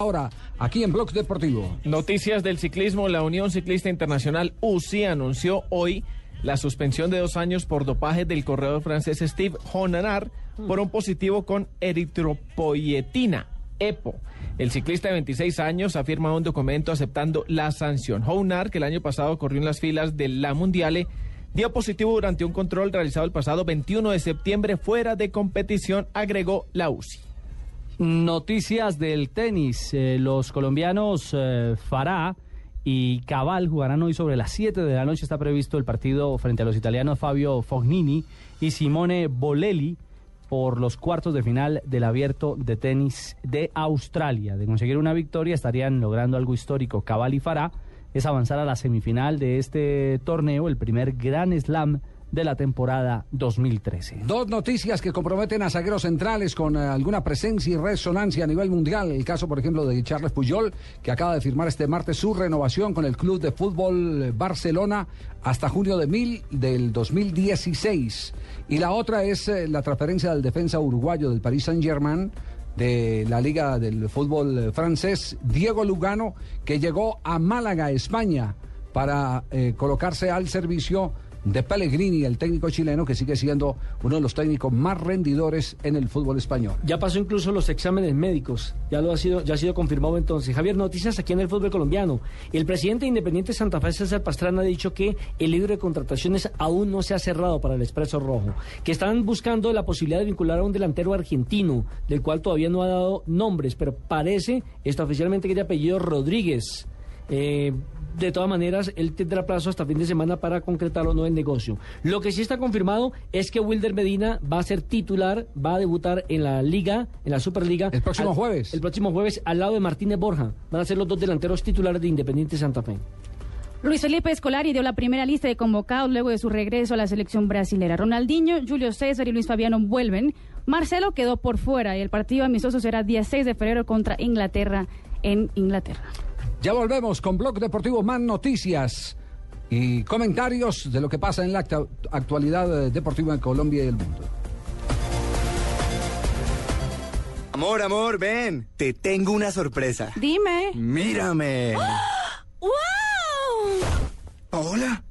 Ahora, aquí en Blog Deportivo. Noticias del ciclismo. La Unión Ciclista Internacional UCI anunció hoy la suspensión de dos años por dopaje del corredor francés Steve Honanar por un positivo con eritropoyetina. EPO. El ciclista de 26 años afirma un documento aceptando la sanción. Honar, que el año pasado corrió en las filas de la Mundiale, dio positivo durante un control realizado el pasado 21 de septiembre fuera de competición, agregó la UCI. Noticias del tenis. Eh, los colombianos eh, Fará y Cabal jugarán hoy sobre las 7 de la noche. Está previsto el partido frente a los italianos Fabio Fognini y Simone Bolelli por los cuartos de final del abierto de tenis de Australia. De conseguir una victoria estarían logrando algo histórico. Cabal y Fará es avanzar a la semifinal de este torneo, el primer Gran Slam de la temporada 2013. Dos noticias que comprometen a zagueros centrales con eh, alguna presencia y resonancia a nivel mundial. El caso, por ejemplo, de Charles Puyol, que acaba de firmar este martes su renovación con el Club de Fútbol Barcelona hasta junio de mil del 2016. Y la otra es eh, la transferencia del defensa uruguayo del Paris Saint-Germain de la Liga del Fútbol Francés, Diego Lugano, que llegó a Málaga, España, para eh, colocarse al servicio de Pellegrini, el técnico chileno que sigue siendo uno de los técnicos más rendidores en el fútbol español. Ya pasó incluso los exámenes médicos, ya lo ha sido, ya ha sido confirmado entonces. Javier, noticias aquí en el fútbol colombiano. El presidente Independiente Santa Fe, César Pastrana, ha dicho que el libro de contrataciones aún no se ha cerrado para el Expreso Rojo, que están buscando la posibilidad de vincular a un delantero argentino, del cual todavía no ha dado nombres, pero parece, está oficialmente que de apellido Rodríguez. Eh, de todas maneras, él tendrá plazo hasta fin de semana para concretar o no el negocio. Lo que sí está confirmado es que Wilder Medina va a ser titular, va a debutar en la Liga, en la Superliga. El próximo jueves. El próximo jueves, al lado de Martínez Borja. Van a ser los dos delanteros titulares de Independiente Santa Fe. Luis Felipe Escolari dio la primera lista de convocados luego de su regreso a la selección brasilera. Ronaldinho, Julio César y Luis Fabiano vuelven. Marcelo quedó por fuera y el partido amistoso será 16 de febrero contra Inglaterra en Inglaterra. Ya volvemos con Blog Deportivo Más Noticias y comentarios de lo que pasa en la actualidad eh, deportiva en Colombia y el mundo. Amor, amor, ven. Te tengo una sorpresa. Dime. Mírame. ¡Wow! Hola.